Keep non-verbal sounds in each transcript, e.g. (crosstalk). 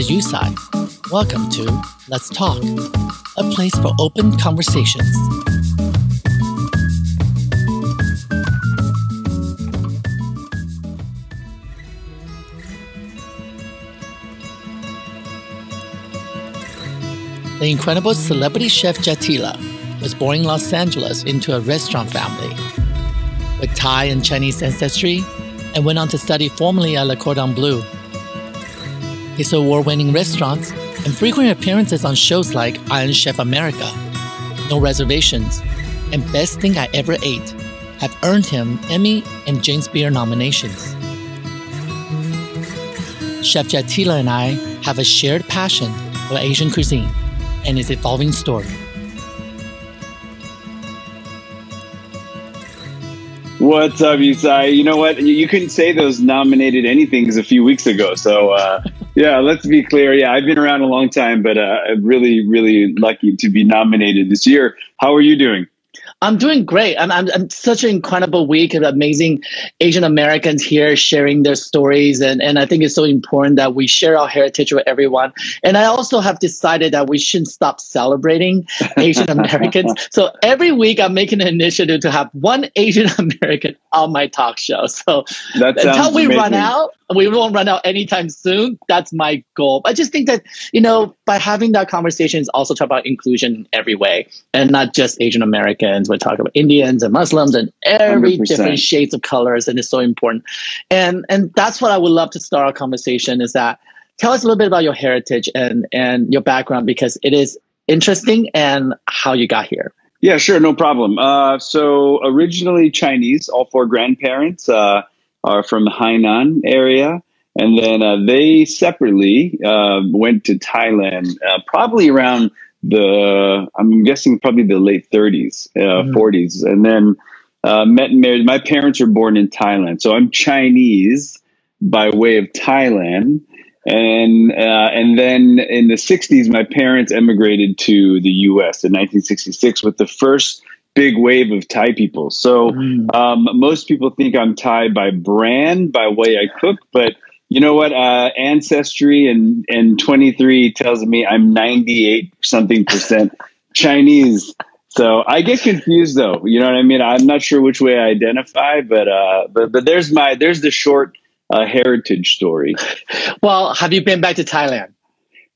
is Yu Tsai. Welcome to Let's Talk, a place for open conversations. The incredible celebrity chef Jet Tila was born in Los Angeles into a restaurant family. With Thai and Chinese ancestry, and went on to study formally at Le Cordon Bleu. His award winning restaurants and frequent appearances on shows like Iron Chef America, No Reservations, and Best Thing I Ever Ate have earned him Emmy and James Beard nominations. Chef Jet Tila and I have a shared passion for Asian cuisine and its evolving story. What's up, Yu Tsai? You know what? You couldn't say those nominated anythings a few weeks ago. So, uh, yeah, let's be clear. Yeah, I've been around a long time, but uh, I'm really, really lucky to be nominated this year. How are you doing? I'm doing great. I'm, I'm, I'm, such an incredible week of amazing Asian Americans here sharing their stories. And, and I think it's so important that we share our heritage with everyone. And I also have decided that we shouldn't stop celebrating Asian Americans. (laughs) so every week I'm making an initiative to have one Asian (laughs) American on my talk show. (laughs) So until we amazing. run out, we won't run out anytime soon. That's my goal. I just think that, you know, by having that conversation is also talk about inclusion in every way and not just Asian Americans. We're talking about Indians and Muslims and every 100%. different shades of colors. And it's so important. And and that's what I would love to start our conversation is that tell us a little bit about your heritage and and your background because it is interesting and how you got here. Yeah, sure, no problem. Uh, so originally Chinese, all four grandparents. Uh, are from the Hainan area. And then uh, they separately uh, went to Thailand, uh, probably around the, I'm guessing probably the late 30s, mm-hmm. 40s. And then uh, met and married. My parents were born in Thailand. So I'm Chinese by way of Thailand. And uh, and then in the 60s, my parents emigrated to the U.S. in 1966 with the first big wave of Thai people. So mm. um, most people think I'm Thai by brand, by way I cook, but you know what? Uh, ancestry and and 23 tells me I'm 98 something percent Chinese. So I get confused though. You know what I mean? I'm not sure which way I identify, but uh, but but there's my there's the short uh, heritage story. Well, have you been back to Thailand?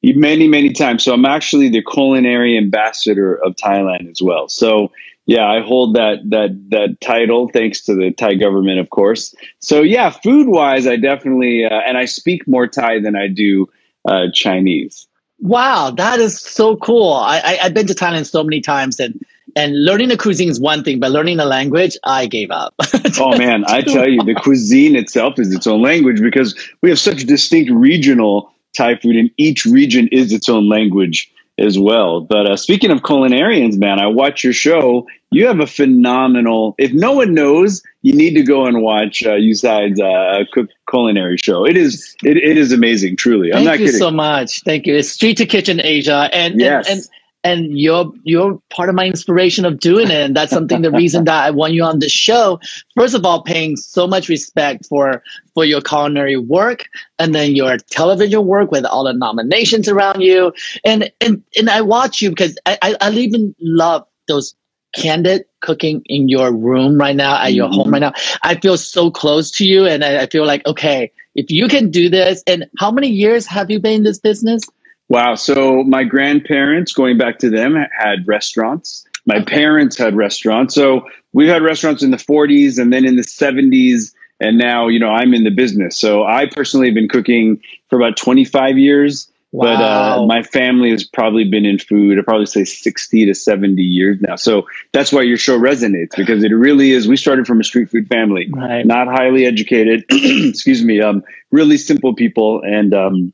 Many, many times. So I'm actually the culinary ambassador of Thailand as well. So yeah, I hold that that that title thanks to the Thai government, of course. So yeah, food wise, I definitely uh, and I speak more Thai than I do uh, Chinese. Wow, that is so cool. I, I have been to Thailand so many times and. And learning the cuisine is one thing, but learning the language, I gave up. (laughs) oh man, I (laughs) tell you, the cuisine itself is its own language because we have such distinct regional Thai food, and each region is its own language as well. But uh, speaking of culinarians, man, I watch your show. You have a phenomenal. If no one knows, you need to go and watch uh, Yu Tsai's uh, cook culinary show. It is it, it is amazing, truly. Thank I'm not you kidding. so much. Thank you. It's Street to Kitchen Asia, and yes. and, and and you're you're part of my inspiration of doing it. And that's something the reason that i want you on the show. First of all paying so much respect for for your culinary work and then your television work with all the nominations around you. And and and i watch you because i i, I even love those candid cooking in your room right now at your mm-hmm. home right now. I feel so close to you and I, I feel like okay if you can do this and how many years have you been in this business Wow. So my grandparents, going back to them, had restaurants. My okay. parents had restaurants. So we've had restaurants in the 40s and then in the 70s. And now, you know, I'm in the business. So I personally have been cooking for about 25 years. Wow. But uh, my family has probably been in food, I'd probably say 60 to 70 years now. So that's why your show resonates because it really is. We started from a street food family, right. not highly educated, (clears throat) excuse me, um, really simple people. And, um,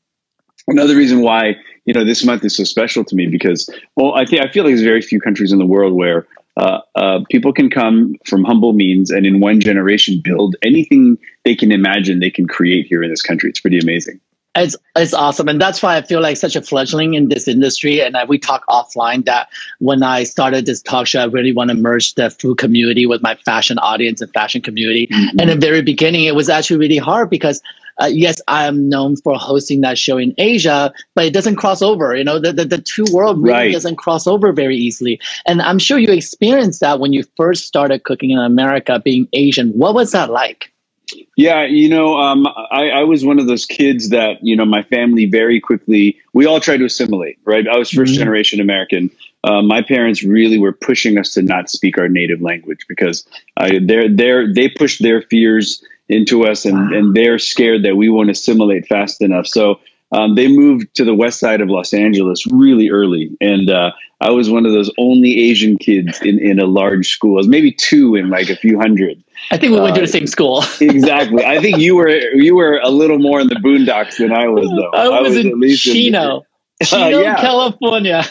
another reason why you know this month is so special to me because well i think i feel like there's very few countries in the world where uh, uh, people can come from humble means and in one generation build anything they can imagine they can create here in this country. It's pretty amazing It's it's awesome, and that's why I feel like such a fledgling in this industry. And we talk offline that when I started this talk show, I really want to merge the food community with my fashion audience and fashion community. Mm-hmm. And in the very beginning, it was actually really hard because uh, yes, I am known for hosting that show in Asia, but it doesn't cross over. You know, the the, the two world really right. doesn't cross over very easily. And I'm sure you experienced that when you first started cooking in America, being Asian. What was that like? Yeah, you know, um, I, I, was one of those kids that, you know, my family very quickly, we all tried to assimilate, right? I was 1st mm-hmm. generation American. Uh, my parents really were pushing us to not speak our native language because uh, they're, they're, they pushed their fears into us and, wow. and they're scared that we won't assimilate fast enough. So um, they moved to the west side of Los Angeles really early. And uh, I was one of those only Asian kids in, in a large school. I was maybe two in like a few hundred. I think we went to the uh, same school. (laughs) exactly. I think you were you were a little more in the boondocks than I was, though. I was, I was in at least Chino. In, Chino, uh, (laughs) yeah. California.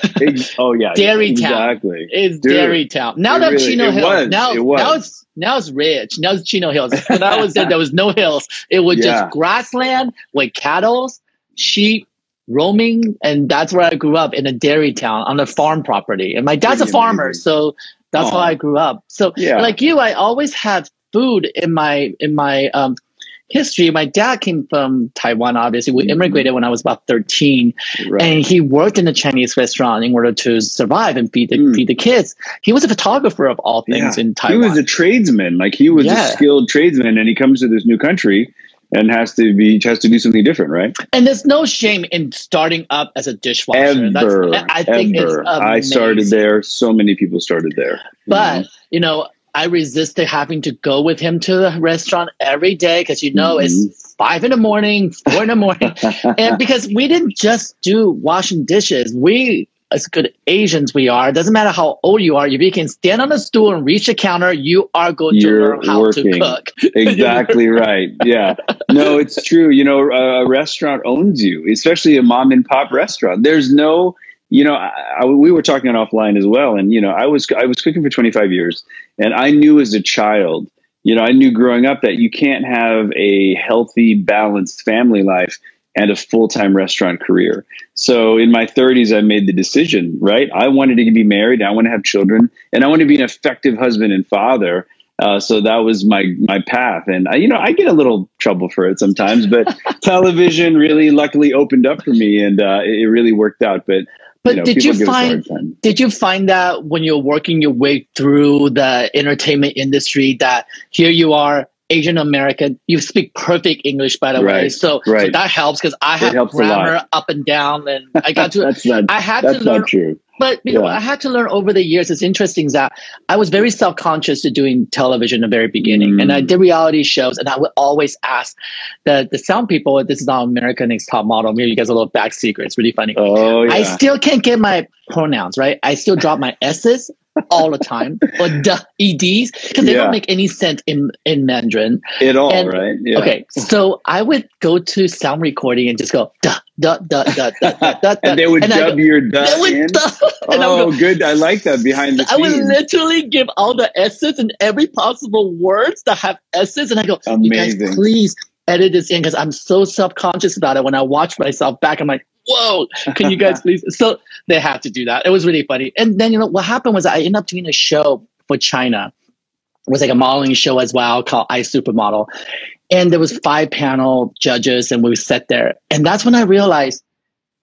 oh yeah, (laughs) Dairy exactly. Town. It's Dude, Dairy Town. Now that really, Chino Hills, was, now it now it's now it's rich. Now it's Chino Hills. When I was there, there was no hills. It was yeah. just grassland with cattle, sheep, roaming, and that's where I grew up in a dairy town on a farm property. And my dad's Pretty a farmer, amazing. so that's Aww. how I grew up. So yeah. like you, I always had food in my in my um, history. My dad came from Taiwan. Obviously, we mm-hmm. immigrated when I was about thirteen, right. and he worked in a Chinese restaurant in order to survive and feed the mm. feed the kids. He was a photographer of all things yeah. in Taiwan. He was a tradesman, like he was yeah. a skilled tradesman, and he comes to this new country and has to be has to do something different, right? And there's no shame in starting up as a dishwasher. Ever, That's, I think ever. I started there. So many people started there. But know? you know, I resisted having to go with him to the restaurant every day because you know mm-hmm. it's five in the morning, four in the morning, (laughs) and because we didn't just do washing dishes, we as good Asians we are, it doesn't matter how old you are, if you can stand on a stool and reach a counter, you are going You're to learn how working. to cook. (laughs) exactly right. Yeah. No, it's true. You know, a restaurant owns you, especially a mom and pop restaurant. There's no you know, I, I, we were talking offline as well, and you know, I was I was cooking for 25 years, and I knew as a child, you know, I knew growing up that you can't have a healthy, balanced family life and a full time restaurant career. So in my 30s, I made the decision. Right, I wanted to be married, I want to have children, and I want to be an effective husband and father. Uh, so that was my my path, and I, you know I get a little trouble for it sometimes, but (laughs) television really luckily opened up for me, and uh, it, it really worked out. But but you know, did you find did you find that when you're working your way through the entertainment industry that here you are Asian American, you speak perfect English by the right, way, so, right. so that helps because I have grammar up and down, and I got (laughs) to that's not, I had to learn. true. But you yeah. know, I had to learn over the years. It's interesting that I was very self conscious to doing television in the very beginning, mm. and I mm. did reality shows, and I would always ask the the sound people. This is not American Next Top Model. Maybe you guys a little back secret. It's really funny. Oh yeah. I still can't get my pronouns right. I still drop my s's all the time or the eds because they yeah. don't make any sense in in Mandarin at all, and, right? Yeah. Okay, so I would go to sound recording and just go duh duh duh duh duh duh, duh (laughs) and they would and dub go, your duh in. Duh, (laughs) oh, go, good! I like that behind the scenes. I would literally give all the s's and every possible words that have s's, and I go, Amazing. you guys, please edit this in because I'm so self conscious about it. When I watch myself back, I'm like, whoa, can you guys (laughs) please? So they had to do that. It was really funny. And then, you know, what happened was I ended up doing a show for China. It was like a modeling show as well called I Supermodel. And there was five panel judges and we sat there. And that's when I realized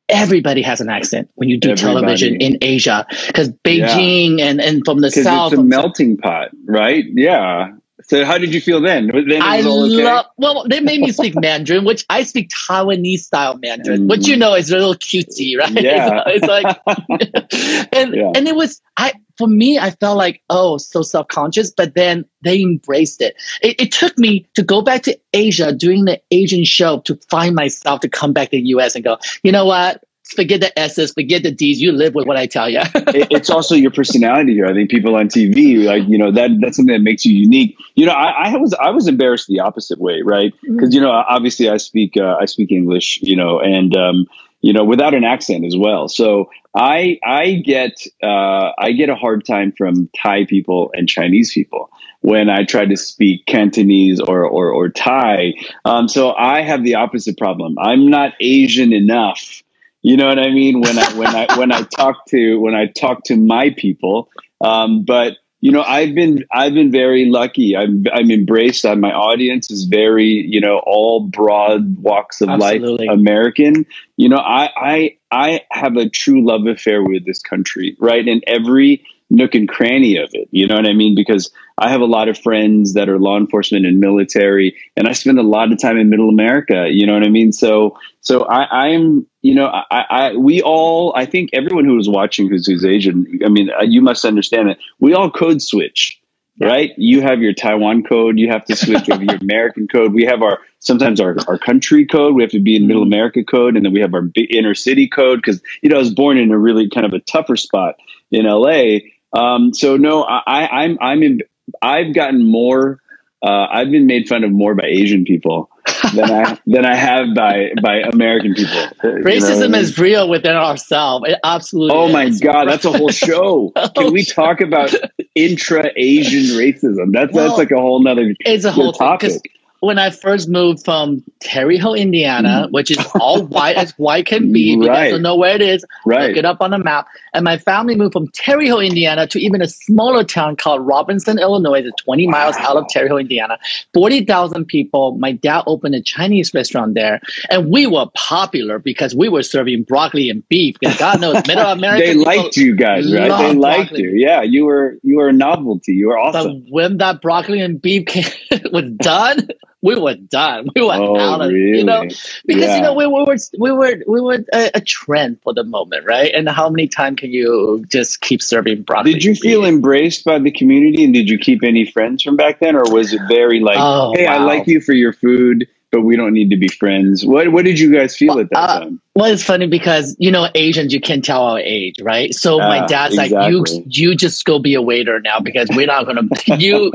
everybody has an accent when you do everybody. television in Asia because Beijing yeah. and, and from the south. It's a melting pot, right? Yeah. So how did you feel then? then I okay? love. Well, they made me speak Mandarin, which I speak Taiwanese style Mandarin, mm. which you know is a little cutesy, right? (laughs) Yeah. it's, like, (laughs) and yeah. and it was I for me. I felt like oh, so self conscious, but then they embraced it. it. It took me to go back to Asia doing the Asian show to find myself to come back to the U.S. and go. You know what? Forget the S's, forget the D's. You live with what I tell you. (laughs) it's also your personality here. I think people on TV, like you know, that that's something that makes you unique. You know, I, I was I was embarrassed the opposite way, right? Because mm-hmm. you know, obviously I speak uh, I speak English, you know, and um, you know, without an accent as well. So I I get uh, I get a hard time from Thai people and Chinese people when I try to speak Cantonese or or, or Thai. Um, so I have the opposite problem. I'm not Asian enough. You know what I mean when I when I when I talk to when I talk to my people. Um, but you know i've been i've been very lucky i'm i'm embraced uh, my audience is very you know all broad walks of Absolutely. life american you know i i i have a true love affair with this country right in every nook and cranny of it. You know what I mean? Because I have a lot of friends that are law enforcement and military, and I spend a lot of time in Middle America. You know what I mean? So, so I, I'm, you know, I, I, we all, I think everyone who is watching who's who's Asian, I mean, uh, you must understand that we all code switch. Right, you have your Taiwan code. You have to switch over your (laughs) American code. We have our sometimes our, our country code. We have to be in Middle mm-hmm. America code, and then we have our inner city code. Because you know, I was born in a really kind of a tougher spot in LA, um, so no, I, I'm I'm in, I've gotten more. Uh, I've been made fun of more by Asian people than I (laughs) than I have by by American people. (laughs) Racism you know is real within ourselves. It absolutely. Oh my god, that's a whole (laughs) show. Can we talk about intra Asian racism? That's well, that's like a whole nother. It's a whole topic. When I first moved from Terre Haute, Indiana, mm. which is all white as white can be. Right. you guys know where it is, right. look it up on the map. And my family moved from Terre Haute, Indiana to even a smaller town called Robinson, Illinois. It's 20 wow. miles out of Terre Haute, Indiana. 40,000 people. My dad opened a Chinese restaurant there. And we were popular because we were serving broccoli and beef. Because God knows, (laughs) Middle America. they liked you guys, right? They liked broccoli. you. Yeah, you were you were a novelty. You were awesome. But when that broccoli and beef came, (laughs) was done, we were done. We were oh, out of really? you know because yeah. you know we, we were we were we were a, a, trend for the moment, right? And how many times can you just keep serving broccoli? Did you feel embraced by the community, and did you keep any friends from back then, or was it very like, oh, hey, wow. I like you for your food? but we don't need to be friends. What what did you guys feel at that uh, time? Well, it's funny because you know Asians, you can't tell our age, right? So uh, my ah, dad's exactly. like, you you just go be a waiter now because we're not gonna (laughs) you.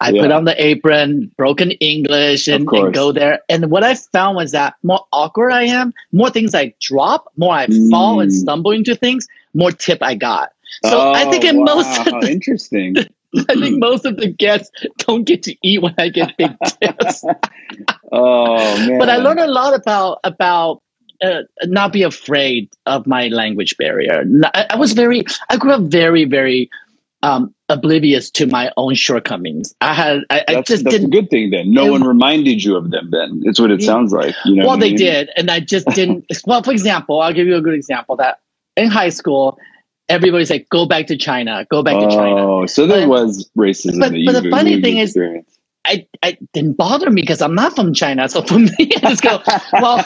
I yeah. put on the apron, broken English, and, and, go there. And what I found was that more awkward I am, more things I drop, more I mm. fall and mm. stumble into things, more tip I got. So oh, I think in wow. most of the, interesting. (laughs) I think most of the guests don't get to eat when I get big (laughs) tips. oh man! But I learned a lot about about uh, not be afraid of my language barrier. I, I, was very, I grew up very, very um, oblivious to my own shortcomings. I had, I, I just that's didn't. a good thing then. No it, one reminded you of them then. It's what it sounds like. You know well, they mean? did, and I just didn't. (laughs) well, for example, I'll give you a good example that in high school, everybody's like, go back to China, go back oh, to China. Oh, so there but, was racism. But, but the funny thing is, I, I didn't bother me because I'm not from China. So for me, I just go, well,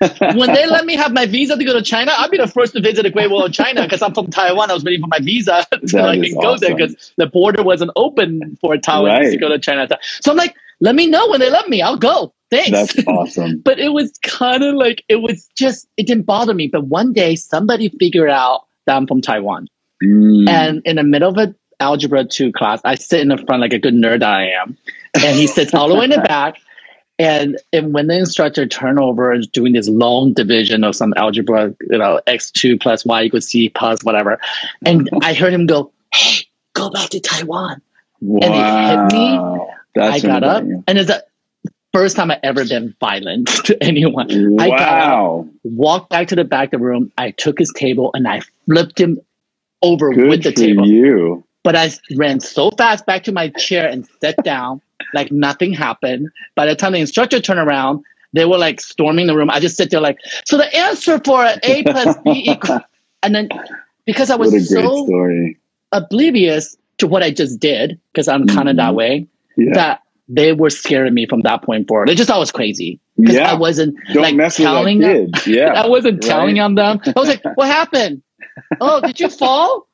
when they let me have my visa to go to China, I'll be the first to visit the Great Wall of China because I'm from Taiwan. I was waiting for my visa so I can go there because the border wasn't open for Taiwan right. to go to China. So I'm like, let me know when they let me. I'll go. Thanks. That's awesome. (laughs) but it was kind of like, it was just, it didn't bother me. But one day somebody figured out that I'm from Taiwan. Mm. And in the middle of an algebra two class, I sit in the front like a good nerd I am. And he sits all the way in the (laughs) back. And, and when the instructor turnover is doing this long division of some algebra, you know, x2 plus y equals c plus whatever, and (laughs) I heard him go, "Hey, go back to Taiwan," wow. and he hit me. That's I got up, and it's the first time I ever been violent (laughs) to anyone. Wow. I got up, walked back to the back of the room. I took his table and I flipped him over Good with the table. You. But I ran so fast back to my chair and sat down like nothing happened. By the time the instructor turned around, they were like storming the room. I just sit there like, so the answer for A plus B (laughs) equals, and then because I was so story. oblivious to what I just did, because I'm kind of mm-hmm. that way, yeah. that they were scaring me from that point forward. They just thought I was crazy because yeah. I wasn't Don't like telling them. Yeah, (laughs) I wasn't right. telling on them. I was like, "What happened? (laughs) Oh, did you fall?"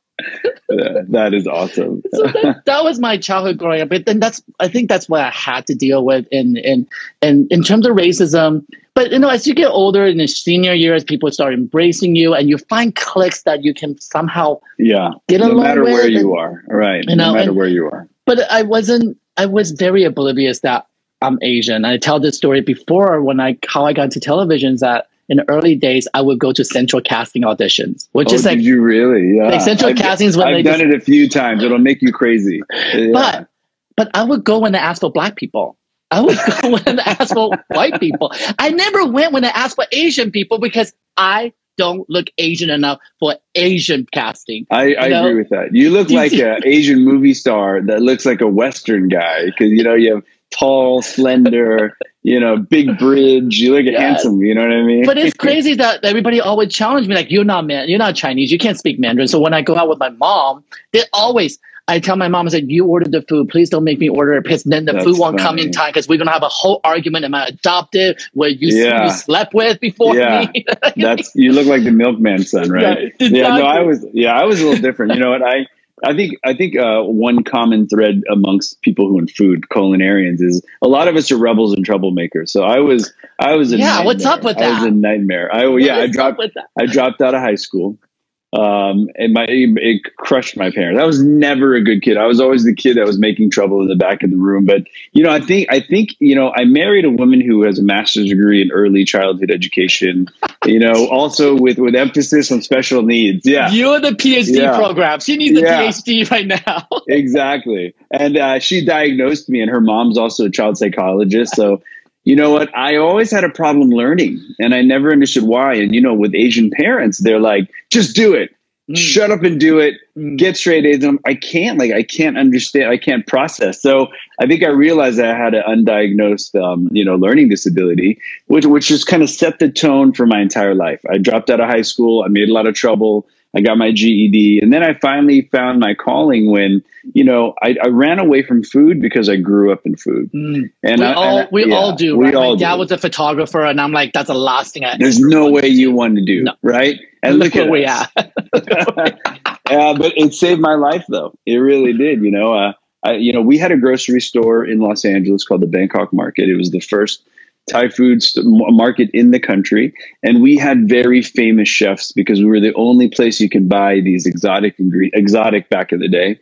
That is awesome. (laughs) so that, that, was my childhood growing up. But then that's I think that's what I had to deal with in in in in terms of racism. But you know, as you get older in the senior years, people start embracing you, and you find cliques that you can somehow yeah get no along matter with. where you are, right? You know, no matter and, where you are. But I wasn't. I was very oblivious that I'm Asian. I tell this story before when I how I got into television is that in the early days, I would go to central casting auditions, which oh, is like did you really? Yeah, like central I've, castings when I've done just- it a few times. It'll make you crazy. Yeah. But but I would go when they asked for black people. I would go (laughs) when they asked for white people. I never went when they asked for Asian people because I don't look Asian enough for Asian casting. I, I know? agree with that. You look like an Asian movie star that looks like a Western guy because you know you have tall, slender, you know, big bridge. You look Yes. handsome. You know what I mean? But it's (laughs) crazy that everybody always challenge me like you're not man, you're not Chinese, you can't speak Mandarin. So when I go out with my mom, they always I tell my mom, I said, "You ordered the food. Please don't make me order it because then the That's food won't come in time because we're gonna have a whole argument. Am I adopted? Where you, Yeah. you slept with before Yeah. me? That's you look like the milkman son, right? (laughs) Yeah, Yeah, no, I was yeah, I was a little different. You know what? I I think I think uh, one common thread amongst people who in food culinarians is a lot of us are rebels and troublemakers. So I was I was a Yeah, what's up nightmare. with I was that? a nightmare. I What yeah, I dropped with that? I dropped out of high school. Um, and my it crushed my parents. I was never a good kid. I was always the kid that was making trouble in the back of the room. But you know, I think I think you know, I married a woman who has a master's degree in early childhood education. You know, also with with emphasis on special needs. Yeah, You're the PhD Yeah. program. She needs a Yeah. PhD right now. exactly. And uh, she diagnosed me, and her mom's also a child psychologist. So, you know what? I always had a problem learning, and I never understood why. And you know, with Asian parents, they're like, "Just do it, Mm. shut up and do it, Mm. get straight A's." And I'm- I can't, like, I can't understand, I can't process. So, I think I realized that I had an undiagnosed, um, you know, learning disability, which which just kind of set the tone for my entire life. I dropped out of high school. I made a lot of trouble. I got my GED, and then I finally found my calling when you know I, I ran away from food because I grew up in food, Mm. and we I, all and I- we yeah, all do. We right? all my dad do. was a photographer, and I'm like, that's the last thing I. There's no way you do. want to do No. right, And look, look at where we are. (laughs) uh, but it saved my life though. It really did. You know, uh, I, you know, we had a grocery store in Los Angeles called the Bangkok Market. It was the first Thai food market in the country, and we had very famous chefs because we were the only place you can buy these exotic ingre- exotic back in the day.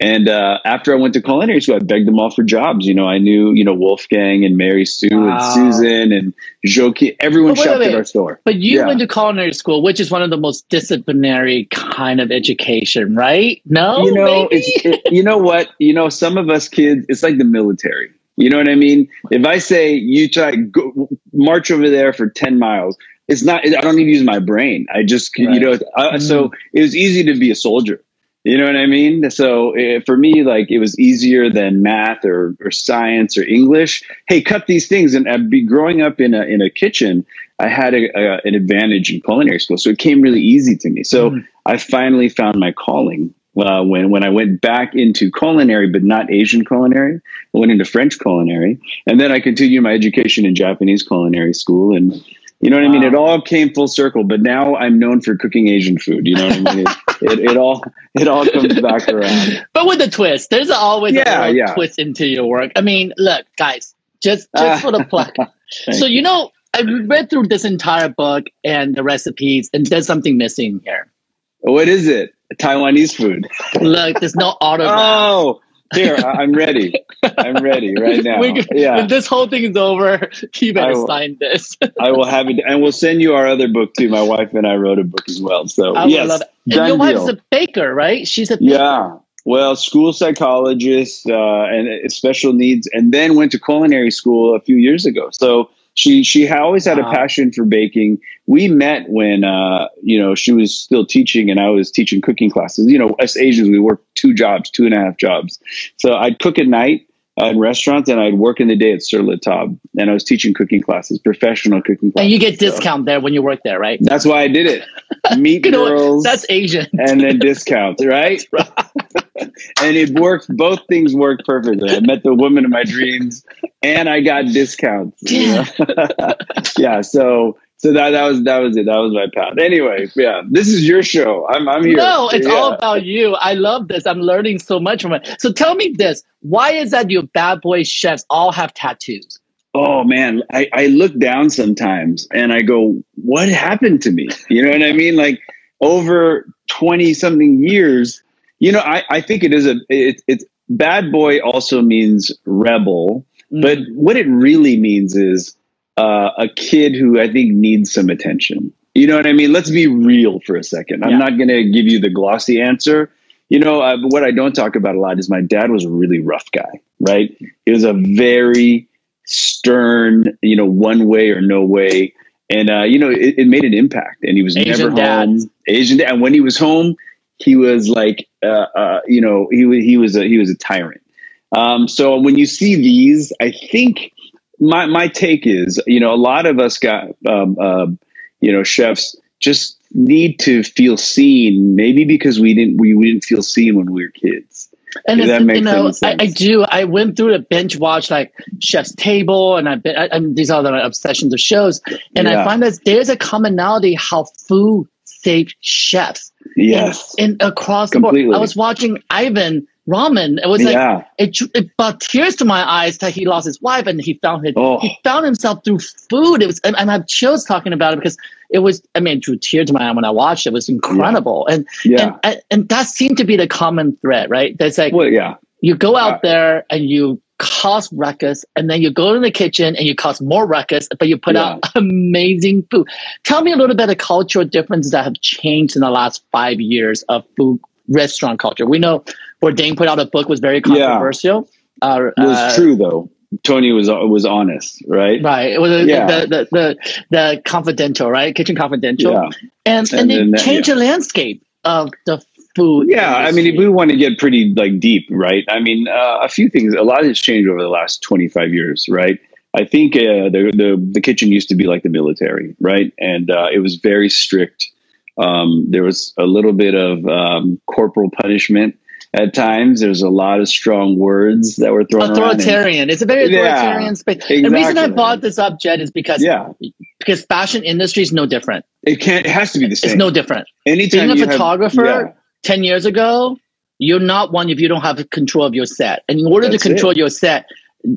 And uh, after I went to culinary school, I begged them all for jobs. You know, I knew you know Wolfgang and Mary Sue Wow. and Susan and Joaquin. Everyone wait, shopped wait, at our store. But you Yeah. went to culinary school, which is one of the most disciplinary kind of education, right? No, you know, it's it, you know what you know. Some of us kids, it's like the military. You know what I mean? If I say you try go, march over there for ten miles, it's not. I don't need to use my brain. I just you Right. know. Uh, So it was easy to be a soldier. You know what I mean? So uh, for me, like it was easier than math or, or science or English. Hey, cut these things. And I'd be growing up in a in a kitchen. I had a, a, an advantage in culinary school, so it came really easy to me. So Mm. I finally found my calling uh, when when I went back into culinary, but not Asian culinary. I went into French culinary, and then I continued my education in Japanese culinary school. And you know what I mean? It all came full circle. But now I'm known for cooking Asian food. You know what I mean? It, (laughs) it, it all it all comes back around. but with a twist. There's always Yeah, a yeah. twist into your work. I mean, look, guys, just Ah. just for the plug. (laughs) So you know, I read through this entire book and the recipes, and there's something missing here. What is it? Taiwanese food. Look, there's no autograph. Oh, here I- I'm ready. I'm ready right (laughs) now. Yeah. When this whole thing is over, you better will. sign this. I will have it, and we'll send you our other book too. My wife and I wrote a book as well. So I yes, love it. Your wife's deal. a baker, right? She's a baker. Yeah. Well, school psychologist uh, and uh, special needs, and then went to culinary school a few years ago. So she she always had a passion for baking. We met when uh, you know she was still teaching, and I was teaching cooking classes. You know, us Asians, we work two jobs, two and a half jobs. So I'd cook at night. Uh, in restaurants, and I'd work in the day at Sur La Table, and I was teaching cooking classes, professional cooking classes. And you get So discount there when you work there, right? That's why I did it. Meet (laughs) You know girls That's Asian. and then discounts, (laughs) right? (laughs) and it worked. Both things worked perfectly. I met the woman of my dreams, and I got discounts. know? yeah. So so that that was that was it. That was my path. Anyway, yeah. This is your show. I'm I'm here. No, it's Yeah. all about you. I love this. I'm learning so much from it. So tell me this: Why is that your bad boy chefs all have tattoos? Oh man, I, I look down sometimes and I go, what happened to me? You know what I mean? Like over 20 something years, you know, I, I think it is a, it, it's bad boy also means rebel, Mm. but what it really means is uh, a kid who I think needs some attention. You know what I mean? Let's be real for a second. I'm Yeah. not going to give you the glossy answer. You know, uh, what I don't talk about a lot is my dad was a really rough guy, right? He was a very stern, you know, one way or no way. And, uh, you know, it, it made an impact. And he was Asian never dad. home. Asian dad. And when he was home, he was like, uh, uh, you know, he, he, was a, he was a tyrant. Um, so when you see these, I think my my take is, you know, a lot of us got, um, uh, you know, chefs just need to feel seen. Maybe because we didn't we, we didn't feel seen when we were kids. And If that you makes know, any I, I do. I went through the binge watch like Chef's Table, and I've been. I, and these are the obsessions of shows, and I find that there's a commonality how food saved chefs. Yes. in, in across the board. Completely. I was watching Ivan Ramen. It was like it, it brought tears to my eyes that he lost his wife and he found his, Oh. he found himself through food. It was and, and I have chills talking about it because it was. I mean, it drew tears to my eye when I watched it. It was incredible, and Yeah. and and that seemed to be the common thread, right? That's like Well, yeah. you go out Uh, there and you cause ruckus, and then you go in the kitchen and you cause more ruckus, but you put out amazing food. Tell me a little bit of cultural differences that have changed in the last five years of food restaurant culture. We know Bourdain put out a book was very Yeah. controversial. Uh, It was uh, true though. Tony was was honest, right? Right. It was Yeah. the, the, the, the confidential, right? Kitchen confidential. Yeah. And, and, And they that- changed the landscape of the food. Yeah, I mean, if we want to get pretty like deep, right? I mean, uh, a few things. A lot has changed over the last twenty five years, right? I think uh, the the the kitchen used to be like the military, right? And uh, it was very strict. Um, there was a little bit of um, corporal punishment at times. There's a lot of strong words that were thrown around. and- authoritarian. It's a very Yeah, authoritarian space. The reason I exactly. brought this up, Jet, is because Yeah, because fashion industry is no different. it can't. It has to be the same. It's no different. Anytime Being a you have- photographer yeah. ten years ago, you're not one if you don't have control of your set. And in order That's to control your set,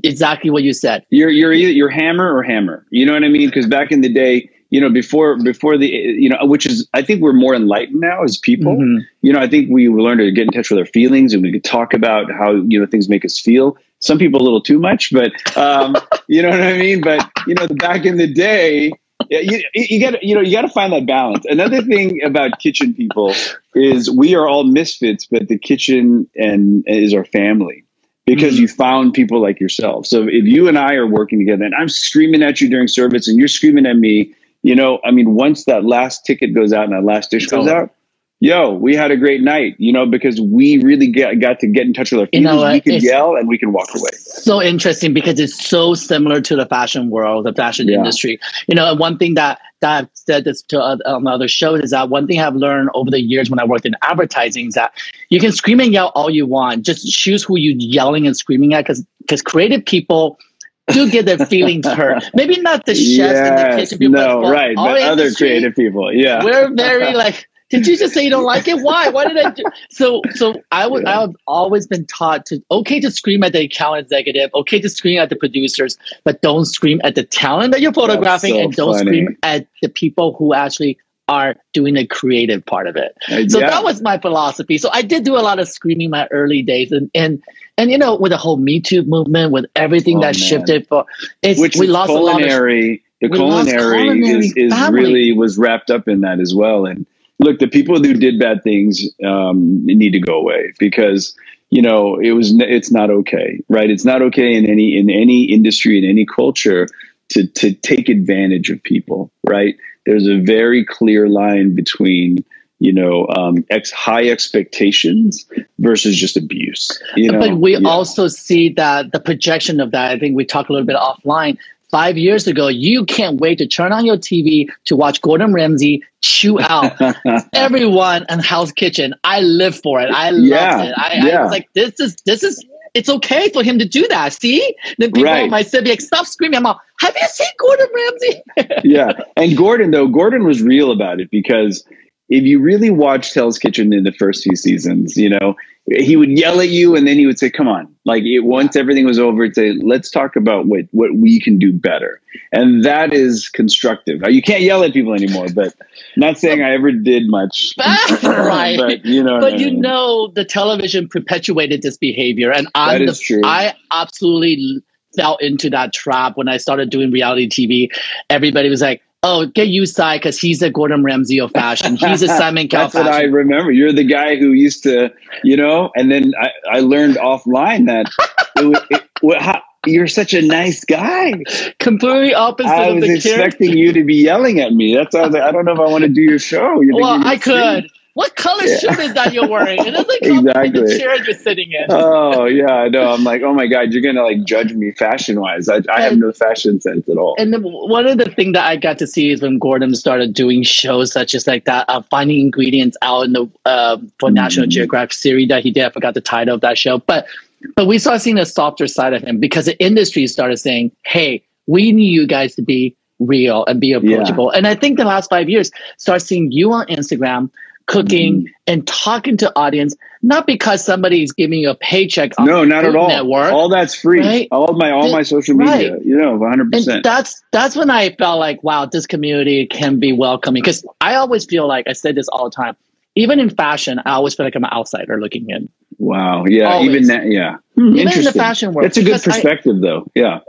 exactly what you said. You're you're either you're hammer or hammer. You know what I mean? Because back in the day, you know, before before the you know, which is I think we're more enlightened now as people. Mhm. You know, I think we learned to get in touch with our feelings and we could talk about how you know things make us feel. Some people a little too much, but um, (laughs) you know what I mean. But you know, the back in the day. You, you got you know you got to find that balance. Another thing about kitchen people is we are all misfits, but the kitchen and is our family because Mhm. you found people like yourself. So if you and I are working together and I'm screaming at you during service and you're screaming at me, you know, I mean, once that last ticket goes out and that last dish goes out, yo, we had a great night, you know, because we really got, got to get in touch with our You feelings. know we can It's- yell and we can walk away. so interesting because it's so similar to the fashion world, the fashion Yeah. industry. You know, and one thing that that I've said this to uh, on other shows is that one thing I've learned over the years when I worked in advertising is that you can scream and yell all you want. Just choose who you're yelling and screaming at because because creative people do get their feelings hurt. Maybe not the chefs and the Yes, kitchen people, no, but right. But other industry, creative people. Yeah. we're very like did you just say you don't like it why why did i do (laughs) so so i would Yeah. i've always been taught to okay to scream at the account executive okay to scream at the producers but don't scream at the talent that you're photographing so and don't funny. scream at the people who actually are doing the creative part of it Uh, so yeah. that was my philosophy so i did do a lot of screaming my early days and and and you know with the whole me too movement with everything Oh, that man. shifted for it's which we lost a lot of culinary the culinary, culinary is, is really was wrapped up in that as well. And look the people who did bad things um, need to go away because you know it was it's not okay right? It's not okay in any in any industry in any culture to to take advantage of people right? There's a very clear line between you know um, ex- high expectations versus just abuse you know but we Yeah. also see that the projection of that. I think we talked a little bit offline. Five years ago, you can't wait to turn on your TV to watch Gordon Ramsay chew out (laughs) everyone in Hell's Kitchen. I live for it. I love Yeah, it. I, I was like, this is this is. It's okay for him to do that. See, then people Right. might say, like, "Stop screaming!" I'm all, "Have you seen Gordon Ramsay?" (laughs) yeah. And Gordon, though, Gordon was real about it because if you really watched Hell's Kitchen in the first few seasons, you know, he would yell at you and then he would say, come on. Like it, once everything was over, say, let's talk about what, what we can do better. And that is constructive. Now, You can't yell at people anymore, but not saying I ever did much. (laughs) Right. But, you know, but I you mean. know the television perpetuated this behavior and That is the, true. i absolutely fell into that trap when I started doing reality TV. Everybody was like, oh, get used to because he's a Gordon Ramsay of fashion. He's a Simon Cowell (laughs) That's what I remember. You're the guy who used to, you know, and then I, I learned offline that it, it, it, how, you're such a nice guy. Completely opposite. I was expecting character. you to be yelling at me. That's why I was like, I don't know if I want to do your show. You well, I could. What color yeah. shirt is that you're wearing? It doesn't come exactly. the chair you're sitting in. Oh yeah, I know. I'm like, oh my god, you're gonna like judge me fashion wise. I, I have no fashion sense at all. And the, one of the things that I got to see is when Gordon started doing shows such as like that, uh, finding ingredients out in the uh, for mm. National Geographic series that he did. I forgot the title of that show, but but we started seeing a softer side of him because the industry started saying, "Hey, we need you guys to be real and be approachable." Yeah. And I think the last five years, start seeing you on Instagram cooking mm-hmm. and talking to audience, not because somebody's giving you a paycheck. no, not at all. Network, all that's free. Right? All my all my social media, right. you know, one hundred percent. That's that's when I felt like, wow, this community can be welcoming. Because I always feel like I said this all the time. Even in fashion, I always feel like I'm an outsider looking in. Wow. Yeah. Always. Even that. Yeah. Even in the fashion world. That's a good perspective, I, though. Yeah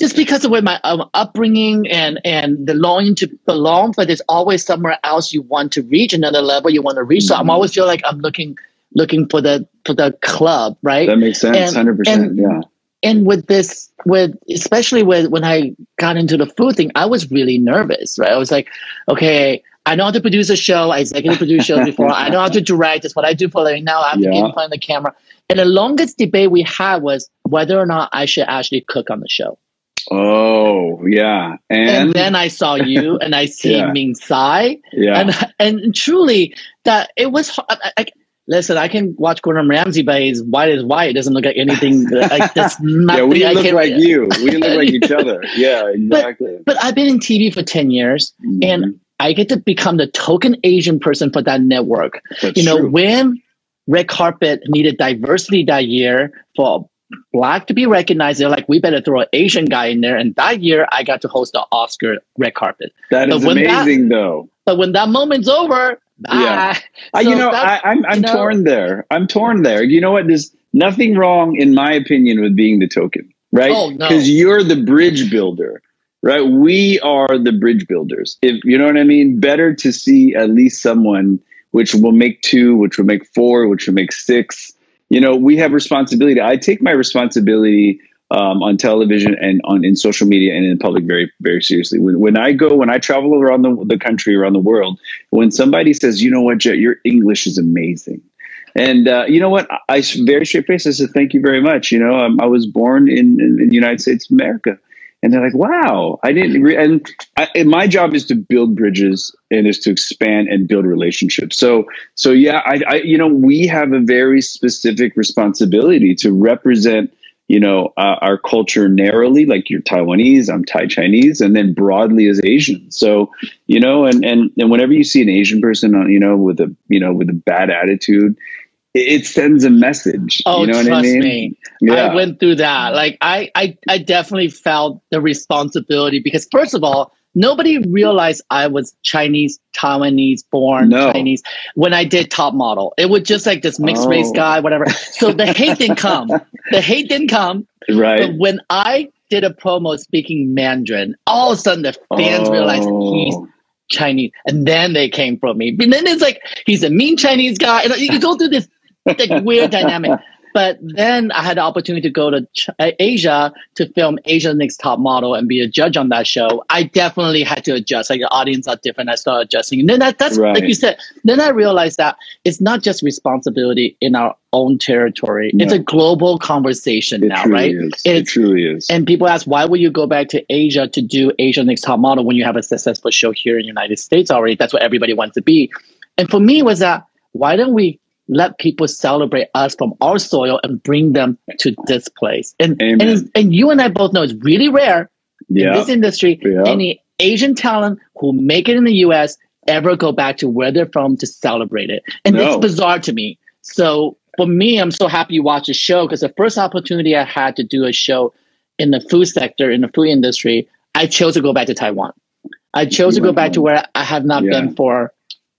just because of my um, upbringing and and the longing to belong, but there's always somewhere else you want to reach another level you want to reach. Mm-hmm. So I'm mm-hmm. always feel like I'm looking looking for the for the club, right? That makes sense, hundred percent. Yeah. And with this, with especially with when I got into the food thing, I was really nervous, right? I was like, okay, I know how to produce a show. I executive produced shows before. I know how to direct. That's what I do for living. Now I have yeah. to get in front of the camera. And the longest debate we had was whether or not I should actually cook on the show. Oh yeah, and, and then I saw you, (laughs) and I see yeah. Ming Tsai, yeah, and and truly that it was. I, I, listen, I can watch Gordon Ramsay, but he's white as white. It doesn't look like anything. (laughs) like that's yeah, we I look like (laughs) you. We look like each other. Yeah, exactly. But, but I've been in TV for ten years, mm-hmm. and I get to become the token Asian person for that network. That's you know, true. when red carpet needed diversity that year for black to be recognized. They're like, we better throw an Asian guy in there. And that year, I got to host the Oscar red carpet. That is amazing, that, though. But when that moment's over, yeah, ah, (laughs) so you know, I, am I'm, I'm know, torn there. I'm torn there. You know what? There's nothing wrong, in my opinion, with being the token, right? Because oh, no. you're the bridge builder. Right, we are the bridge builders. If you know what I mean, better to see at least someone which will make two, which will make four, which will make six, you know, we have responsibility. I take my responsibility um, on television and on in social media and in public very very seriously. When when I go when I travel around the, the country around the world, when somebody says, you know what, Jet, your English is amazing. And uh, you know what? I, I very straight face. I said, "Thank you very much." You know, um, I was born in, in, in the United States of America and they're like, "Wow, I didn't." Re-. And, I, and my job is to build bridges and is to expand and build relationships. So, so yeah, I, I, you know, we have a very specific responsibility to represent, you know, uh, our culture narrowly. Like you're Taiwanese, I'm Thai Chinese, and then broadly as Asian. So, you know, and and and whenever you see an Asian person on, you know, with a you know with a bad attitude, it sends a message. Oh, you know trust I mean? me. Yeah. I went through that. Like I, I, I definitely felt the responsibility because first of all, nobody realized I was Chinese, Taiwanese born no. Chinese when I did top model. It was just like this mixed oh. race guy, whatever. So the hate didn't (laughs) come. The hate didn't come. Right. But when I did a promo speaking Mandarin, all of a sudden the fans oh. realized he's Chinese. And then they came from me. And then it's like, he's a mean Chinese guy. And you go through this like weird dynamic. But then I had the opportunity to go to Ch- uh, Asia to film Asia Next Top Model and be a judge on that show. I definitely had to adjust. Like the audience are different. I started adjusting. And then that, that's right. like you said, then I realized that it's not just responsibility in our own territory. No. It's a global conversation it now, right? Is. it truly is. And people ask, why would you go back to Asia to do Asia Next Top Model when you have a successful show here in the United States already? That's what everybody wants to be. And for me was that, why don't we let people celebrate us from our soil and bring them to this place. And and, and you and I both know it's really rare yeah. in this industry. Yeah. Any Asian talent who make it in the US ever go back to where they're from to celebrate it. And no. it's bizarre to me. So for me, I'm so happy you watch the show because the first opportunity I had to do a show in the food sector, in the food industry, I chose to go back to Taiwan. I chose you to go back home. to where I have not yeah. been for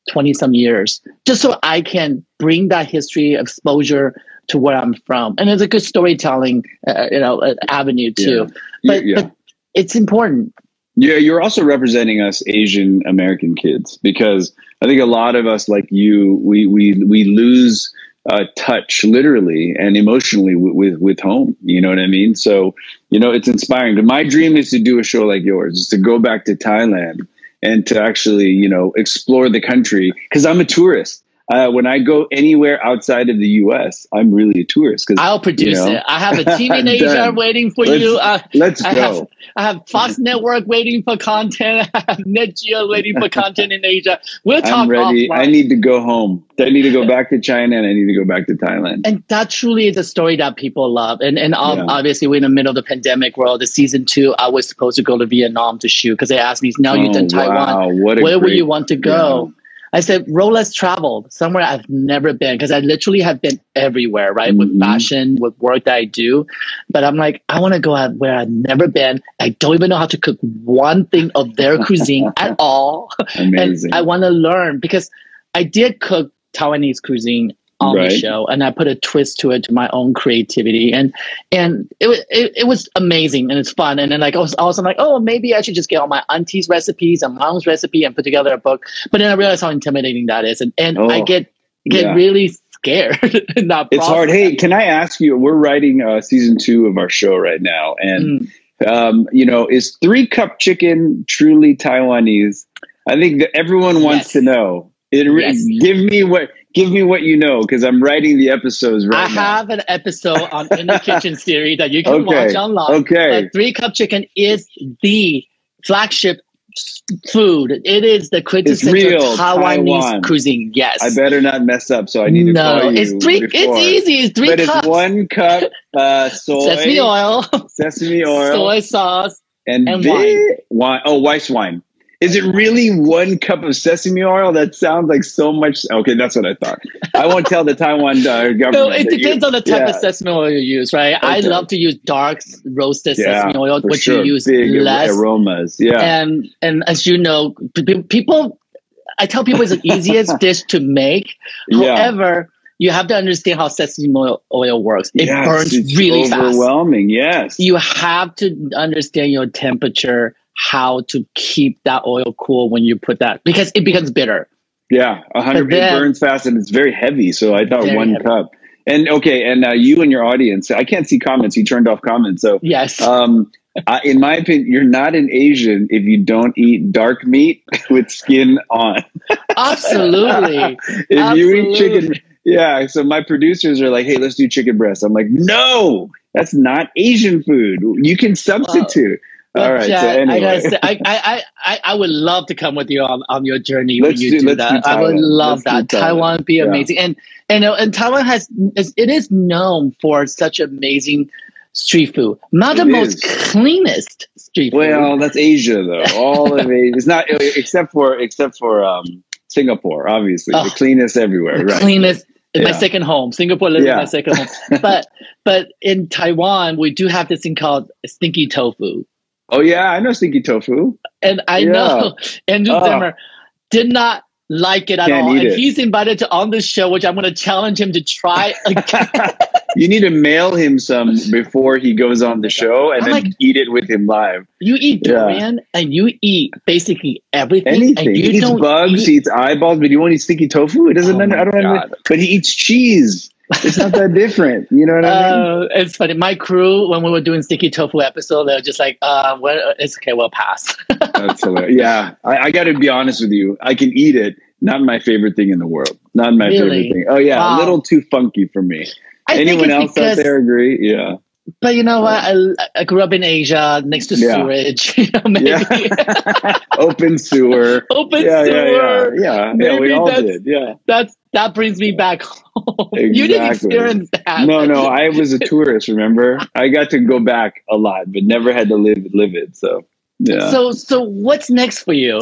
20 some years, just so I can bring that history exposure to where I'm from, and it's a good storytelling, uh, you know, uh, avenue too. Yeah. But, yeah. but it's important. Yeah, you're also representing us Asian American kids because I think a lot of us, like you, we we we lose uh, touch literally and emotionally with, with, with home. You know what I mean? So you know, it's inspiring. My dream is to do a show like yours, is to go back to Thailand and to actually you know explore the country because I'm a tourist uh, when I go anywhere outside of the U.S., I'm really a tourist. Because I'll produce you know, it. I have a TV in Asia waiting for let's, you. Uh, let's I go. Have, I have Fox (laughs) Network waiting for content. (laughs) I have Net Geo waiting for content in Asia. We'll talk. I'm ready. Offline. I need to go home. I need to go back to China and I need to go back to Thailand. And that truly is a story that people love. And and yeah. obviously we're in the middle of the pandemic world. The season two, I was supposed to go to Vietnam to shoot because they asked me, "Now oh, you're in Taiwan. Wow. Where would you want to go?" Yeah. I said, Rolex travel somewhere I've never been because I literally have been everywhere, right? Mm-hmm. With fashion, with work that I do. But I'm like, I want to go out where I've never been. I don't even know how to cook one thing of their (laughs) cuisine at all. (laughs) Amazing. And I want to learn because I did cook Taiwanese cuisine on right. the show and I put a twist to it to my own creativity and and it, it, it was amazing and it's fun and then like I was also like oh maybe I should just get all my auntie's recipes and mom's recipe and put together a book but then I realized how intimidating that is and, and oh, I get get yeah. really scared (laughs) it's hard hey can I ask you we're writing uh, season two of our show right now and mm. um, you know is three cup chicken truly Taiwanese I think that everyone wants yes. to know it yes. give me what give me what you know because I'm writing the episodes right I now. have an episode on In the Kitchen (laughs) series that you can okay. watch online. Okay. But Three Cup Chicken is the flagship food. It is the quintessential Taiwanese Taiwan. cuisine. Yes. I better not mess up, so I need to no, call you. it's three. before. It's easy. It's three but cups. it's one cup uh, soy, sesame oil, sesame oil, (laughs) soy sauce, and, and wine. wine. Oh, white wine. Is it really one cup of sesame oil? That sounds like so much. Okay, that's what I thought. I won't tell the Taiwan uh, government. No, it depends you- on the type yeah. of sesame oil you use, right? I love to use dark roasted Yeah, sesame oil, which sure. you use Big less. aromas. Yeah. And and as you know, people, I tell people it's the easiest (laughs) dish to make. Yeah. However, you have to understand how sesame oil, oil works. It Yes, burns really fast. overwhelming. Yes. You have to understand your temperature, how to keep that oil cool when you put that because it becomes bitter. Yeah, a hundred. It burns fast and it's very heavy. So I thought one heavy. cup. And okay, and uh, you and your audience. I can't see comments. He turned off comments. So Yes. um, I, in my opinion, you're not an Asian if you don't eat dark meat (laughs) with skin on. Absolutely. (laughs) if you eat chicken, yeah. So my producers are like, "Hey, let's do chicken breast." I'm like, "No, that's not Asian food. You can substitute." All But, right. so anyway, I I, I, I, I would love to come with you on, on your journey Let's when you do- do, that. do I would love Let's that. Taiwan. Would be Yeah. amazing, and and uh, and Taiwan has it is known for such amazing street food. Not the It most cleanest street Well, food. Well, that's Asia though. All of (laughs) Asia. It's not except for except for um, Singapore, obviously. Oh, the cleanest everywhere, The right? cleanest. It's my second home. Singapore is Yeah. my second home. (laughs) but but in Taiwan, we do have this thing called stinky tofu. Oh yeah, I know stinky tofu. And I Yeah. know (laughs) Andrew Oh. Zimmer did not like it at Can't all. And it. he's invited to on this show, which I'm going to challenge him to try (laughs) again. You need to mail him some before he goes on the show, and I'm then like- eat it with him live. you eat Yeah. and you eat basically everything. Anything. And you he eats bugs. eat- he eats eyeballs, but you won't eat stinky tofu. It doesn't. Oh my I don't. Under, but he eats cheese. It's not that different. You know what I mean? Uh, it's funny. My crew, when we were doing sticky tofu episode, they were just like, uh, well, it's okay, we'll pass. (laughs) Yeah, I, I got to be honest with you. I can eat it. Not my favorite thing in the world. Not my Really? favorite thing. Oh yeah, Wow. a little too funky for me. I Anyone else because, out there agree? Yeah. But you know what? I, I grew up in Asia next to Yeah. sewage. (laughs) You know, maybe. Yeah. (laughs) Open sewer. Open yeah, sewer. yeah, yeah, yeah. Maybe We all did. Yeah. That's that brings me back home. (laughs) You didn't experience that. No, no. I was a (laughs) tourist. Remember, I got to go back a lot, but never had to live live it. So yeah. So, so what's next for you?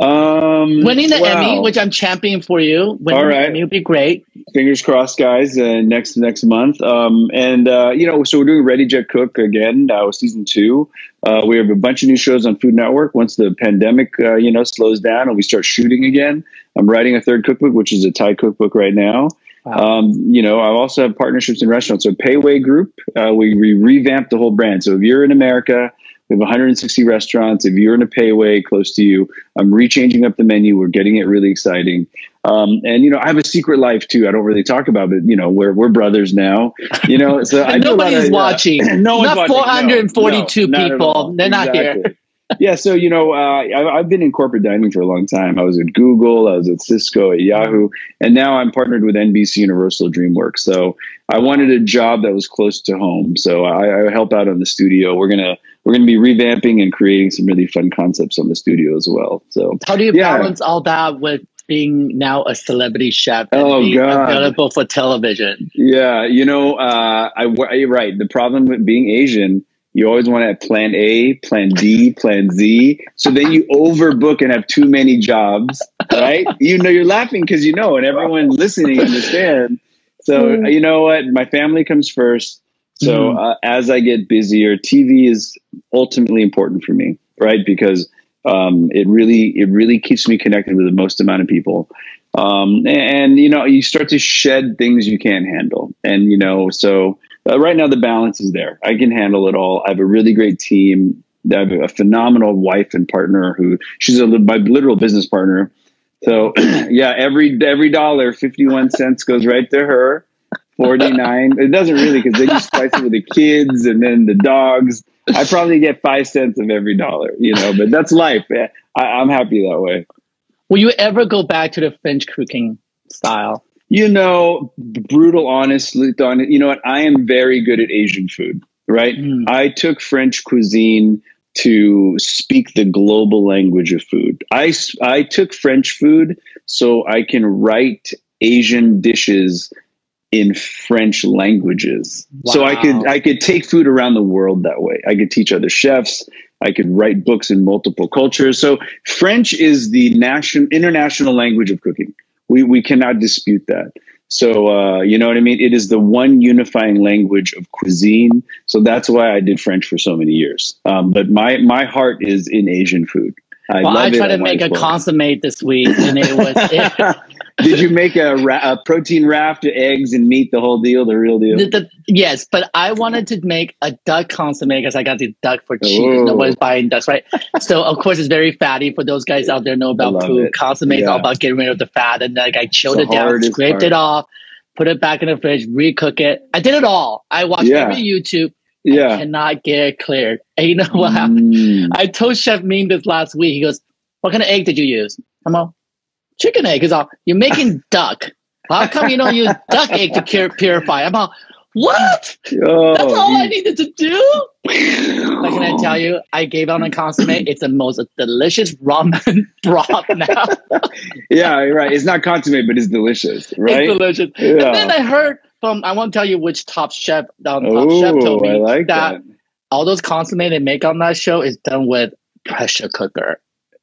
Um, Winning the wow. Emmy, which I'm championing for you. Winning All the Emmy would be great. fingers crossed, guys. Uh, next next month, um, and uh, you know, so we're doing Ready Jet Cook again, uh, season two. Uh, we have a bunch of new shows on Food Network. Once the pandemic, uh, you know, slows down and we start shooting again, I'm writing a third cookbook, which is a Thai cookbook right now. Wow. Um, you know, I also have partnerships in restaurants. So Pei Wei Group, uh, we, we revamped the whole brand. So if you're in America, we have 160 restaurants. If you're in a Pei Wei close to you, I'm rechanging up the menu. We're getting it really exciting. Um, and you know, I have a secret life too. I don't really talk about it. You know, we're we're brothers now. You know, so (laughs) I nobody's of, watching. Uh, (clears throat) no one's not 442 no, people. They're exactly. not here yeah, so you know, uh, I, have been in corporate dining for a long time. I was at Google, I was at Cisco, at Yahoo, and now I'm partnered with NBC Universal DreamWorks. So I wanted a job that was close to home. So I, I help out on the studio. We're gonna we're gonna be revamping and creating some really fun concepts on the studio as well. So how do you yeah. balance all that with being now a celebrity chef and oh, being God. available for television? Yeah, you know, uh, I, you're right. The problem with being Asian you always want to have plan A, plan D, plan Z. So then you overbook and have too many jobs, right? (laughs) you know, you're laughing because you know, and everyone listening understand. So mm. you know what? My family comes first. So mm. uh, as I get busier, TV is ultimately important for me, right? Because um, it really, it really keeps me connected with the most amount of people. Um, and, you know, you start to shed things you can't handle, and you know, so uh, right now the balance is there. I can handle it all. I have a really great team. I have a phenomenal wife and partner who she's a, my literal business partner. So (clears throat) yeah, every every dollar, fifty one cents goes right to her. Forty nine. It doesn't really because then you slice it with the kids and then the dogs. I probably get five cents of every dollar, you know. But that's life. I, I'm happy that way. Will you ever go back to the French cooking style? You know, brutal, honestly, you know what? I am very good at Asian food, right? Mm. I took French cuisine to speak the global language of food. I, I took French food so I can write Asian dishes in French languages. Wow. So I could I could take food around the world that way. I could teach other chefs. I could write books in multiple cultures. So French is the national international language of cooking. We we cannot dispute that. So uh, you know what I mean. It is the one unifying language of cuisine. So that's why I did French for so many years. Um, but my my heart is in Asian food. I well, I tried to make a consomme this week, and it was. It, (laughs) Did you make a, ra- a, protein raft, of eggs and meat, the whole deal, the real deal? The, the, yes, but I wanted to make a duck consomme because I got the duck for cheap. Oh. Nobody's buying ducks, right? so of course it's very fatty. For those guys out there know about food, consomme yeah. is all about getting rid of the fat, and like I chilled it down, scraped it off, put it back in the fridge, recook it. I did it all. I watched yeah. every YouTube. Yeah. I cannot get it cleared. (laughs) And you know what happened? Mm. I told Chef Ming this last week. He goes, What kind of egg did you use? I'm all, chicken egg. Is all, You're making (laughs) duck. How come you don't use duck egg to purify? I'm all, what? Oh, That's all I needed to do? Like, can I tell you, I gave out a consomme. It's the most delicious ramen (laughs) broth now. yeah, right. It's not consomme, but it's delicious, right? It's delicious. Yeah. And then I heard from, I won't tell you which top chef, um, top Ooh, chef told me like that, that all those consomme they make on that show is done with pressure cooker.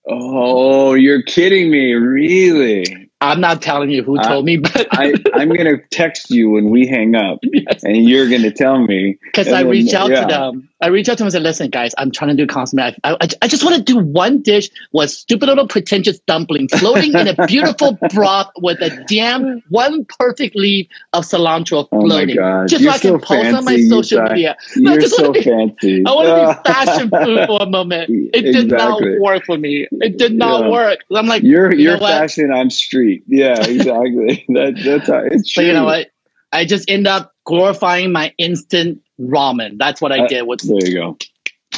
Oh, you're kidding me. Really? I'm not telling you who told me, but I, am going to text you when we hang up, yes. and you're going to tell me. Because I reached out yeah. to them. I reached out to them and said, "Listen, guys, I'm trying to do consomme. I, I, I just want to do one dish with stupid little pretentious dumpling floating in a (laughs) beautiful broth with a damn one perfect leaf of cilantro oh floating, oh just you're so I can so post on my social media. No, (laughs) you're so be, fancy. I want to be (laughs) fashion food for a moment. It exactly. did not work for me. It did not yeah. work. I'm like, you're you you're fashion. I'm street. Yeah, exactly. (laughs) that, that's how it's true. But you know what? I just end up glorifying my instant ramen. That's what I uh, did with. There you go.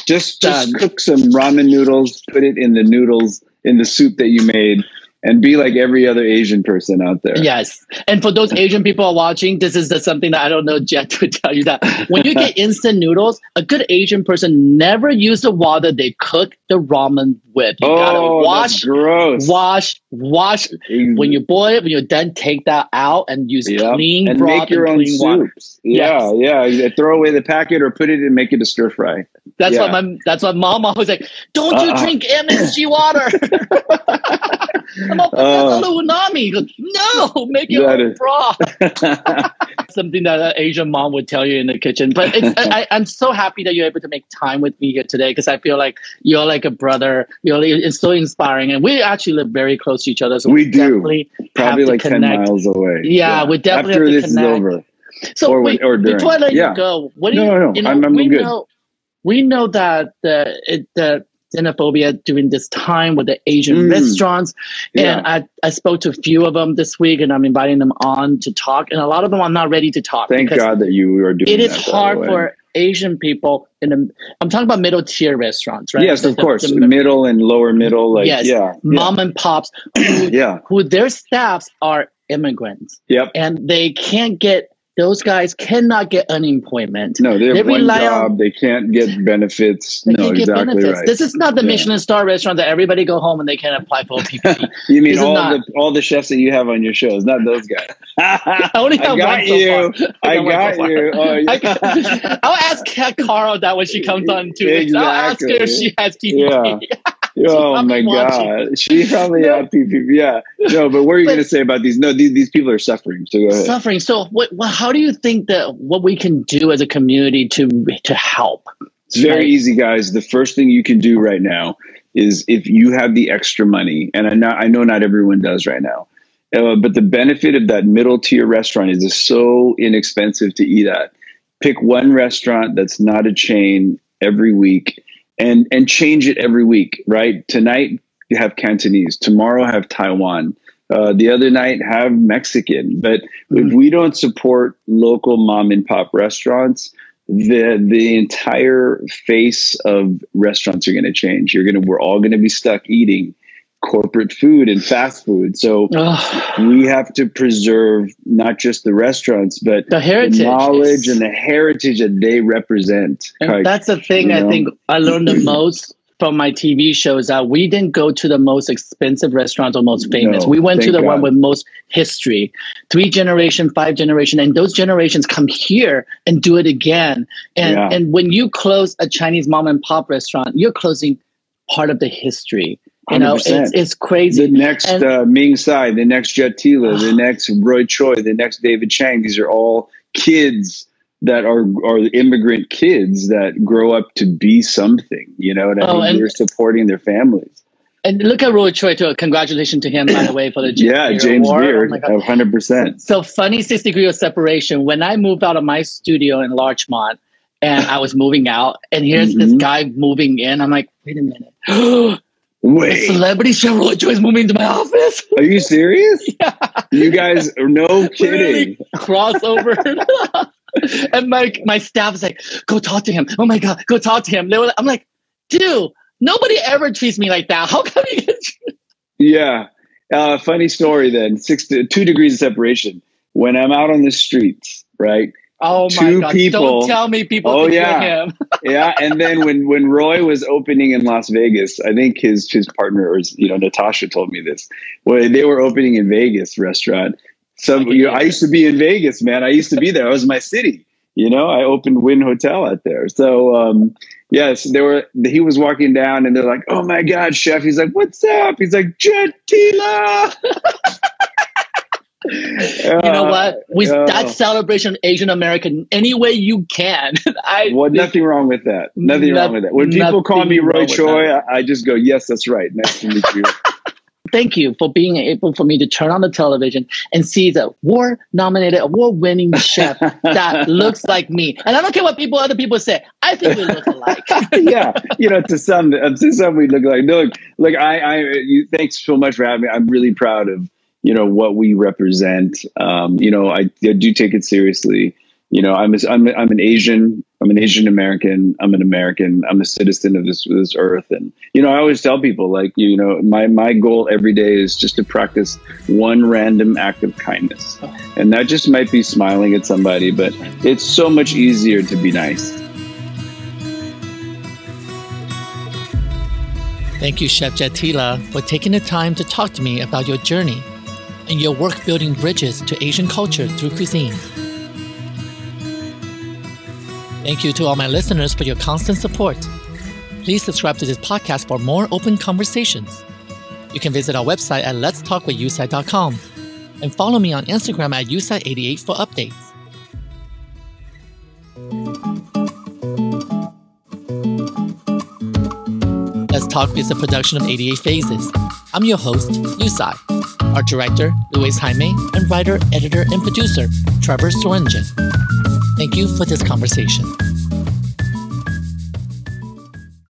Just just cook some ramen noodles. Put it in the noodles in the soup that you made and be like every other Asian person out there. Yes. And for those Asian (laughs) people watching, this is the, something that I don't know Jet would (laughs) tell you that when you get instant noodles, a good Asian person never use the water they cook the ramen with. You oh, gotta wash, gross. wash, wash. When you boil it, when you're done, take that out and use yep. clean and broth make your and own soups. Yeah, yes. yeah. Throw away the packet or put it and make it a stir fry. That's Yeah. what my that's what mom always like. Don't you Uh-uh. drink MSG water? (laughs) I'm that's all unami. Goes, no, make your own is- (laughs) broth. (laughs) Something that an Asian mom would tell you in the kitchen. But I, I'm so happy that you're able to make time with me here today because I feel like you're like a brother. You're it's so inspiring, and we actually live very close to each other. So We do. definitely Probably like ten miles away. Yeah, we definitely After have to this connect. is over. So Or wait, or during. before I let Yeah. you go, what do No, you, no, no. you know? I'm- I'm we good. know we know that the it, the xenophobia during this time with the Asian Mm. restaurants, Yeah. and I I spoke to a few of them this week, and I'm inviting them on to talk, and a lot of them are not ready to talk. Thank God that you are doing. It is that, hard for Asian people in the. I'm talking about middle tier restaurants, right? Yes, The- of course. the middle and lower middle. Like Yes. yeah, mom and pops, who, yeah, (clears throat) yeah. who their staffs are immigrants, Yep. and they can't get. Those guys cannot get unemployment. No, they They rely job. on- they can't get (laughs) benefits. They no, can't get exactly benefits. right. This is not the Yeah. Michelin star restaurant that everybody go home and they can't apply for PPP. (laughs) you mean all the all the chefs that you have on your shows, not those guys. (laughs) I only have I got one so you. far. I one so got far. you. Oh, I yeah. got- I'll ask Carl that when she comes on too. I'll ask her if she has PPP. Oh my god, she probably (laughs) No. had PPP. Yeah, no, but what are you going to say about these? No, these, these people are suffering. So go ahead. Suffering. So, what, what? How do you think that what we can do as a community to to help? It's very Right. easy, guys. The first thing you can do right now is if you have the extra money, and I know I know not everyone does right now, uh, but the benefit of that middle tier restaurant is it's so inexpensive to eat at. Pick one restaurant that's not a chain every week, and and change it every week. Right tonight you have Cantonese, tomorrow have Taiwan. Uh, the other night have Mexican, but if Mhm. we don't support local mom and pop restaurants, the the entire face of restaurants are going to change. You're going to we're all going to be stuck eating corporate food and fast food. So Ugh, we have to preserve not just the restaurants, but the heritage, the knowledge and the heritage that they represent. And Like, that's the thing I know? think I learned the most from my TV shows that we didn't go to the most expensive restaurants or most famous. No, we went to the one with most history, three generation, five generation, and those generations come here and do it again. And Yeah. and when you close a Chinese mom and pop restaurant, you're closing part of the history. You know, 100%. it's it's crazy. the next And- uh, Ming Tsai, the next Jet Tila, the (sighs) next Roy Choi, the next David Chang. These are all kids that are are immigrant kids that grow up to be something. You know, and I Oh, and- they're supporting their families. And look at Roy Choi too. Congratulations to him, by the way, for the James yeah, Beard James Award. Oh Beard, my hundred percent. So funny six degree of separation. When I moved out of my studio in Larchmont and I was moving out, and here's this Mhm. guy moving in, I'm like, wait a minute. (gasps) Wait, celebrity chef Roy Choi is moving into my office. are you serious? (laughs) You guys are no kidding. Really crossover. (laughs) and my my staff is like, go talk to him. Oh my god, go talk to him. They were, I'm like, dude, nobody ever treats me like that. How come you get (laughs) Yeah. Uh, funny story then. Six to two degrees of separation. When I'm out on the streets, right? Oh my Two god! people- Don't tell me people Oh, yeah. him. (laughs) yeah, and then when when Roy was opening in Las Vegas, I think his his partner or you know Natasha told me this. When they were opening in Vegas restaurant, some you know, I used to be in Vegas, man. I used to be there. It was my city. You know, I opened Wynn Hotel out there. So um, yes, they were. He was walking down, and they're like, "Oh my God, chef!" He's like, "What's up?" He's like, "Jet Tila." (laughs) you know what? We Uh, that celebration Asian American any way you can. (laughs) I Well, nothing wrong with that. Nothing No- wrong with that. When people call me Roy Choi, I, I just go, "Yes, that's right. Nice to meet you." (laughs) thank you for being able for me to turn on the television and see the war-nominated, award winning chef (laughs) that looks like me. And I don't care what people other people say. I think we look alike. yeah, you know, to some, to some, we look like. No, look, look, I, I, you, thanks so much for having me. I'm really proud of, you know, what we represent. Um, you know, I, I do take it seriously. You know, I'm, a, I'm, a, I'm an Asian, I'm an Asian American. I'm an American. I'm a citizen of this, this earth. And, you know, I always tell people like, you know, my, my goal every day is just to practice one random act of kindness. And that just might be smiling at somebody, but it's so much easier to be nice. Thank you, Chef Jet Tila, for taking the time to talk to me about your journey and your work building bridges to Asian culture through cuisine. Thank you to all my listeners for your constant support. Please subscribe to this podcast for more open conversations. You can visit our website at letstalkwithyutsai.com and follow me on Instagram at yutsai88 for updates. Let's Talk is a production of 88 Phases. I'm your host, Yu Tsai. Our director, Luis Jaime, and writer, editor, and producer, Trevor Sorenjen. Thank you for this conversation.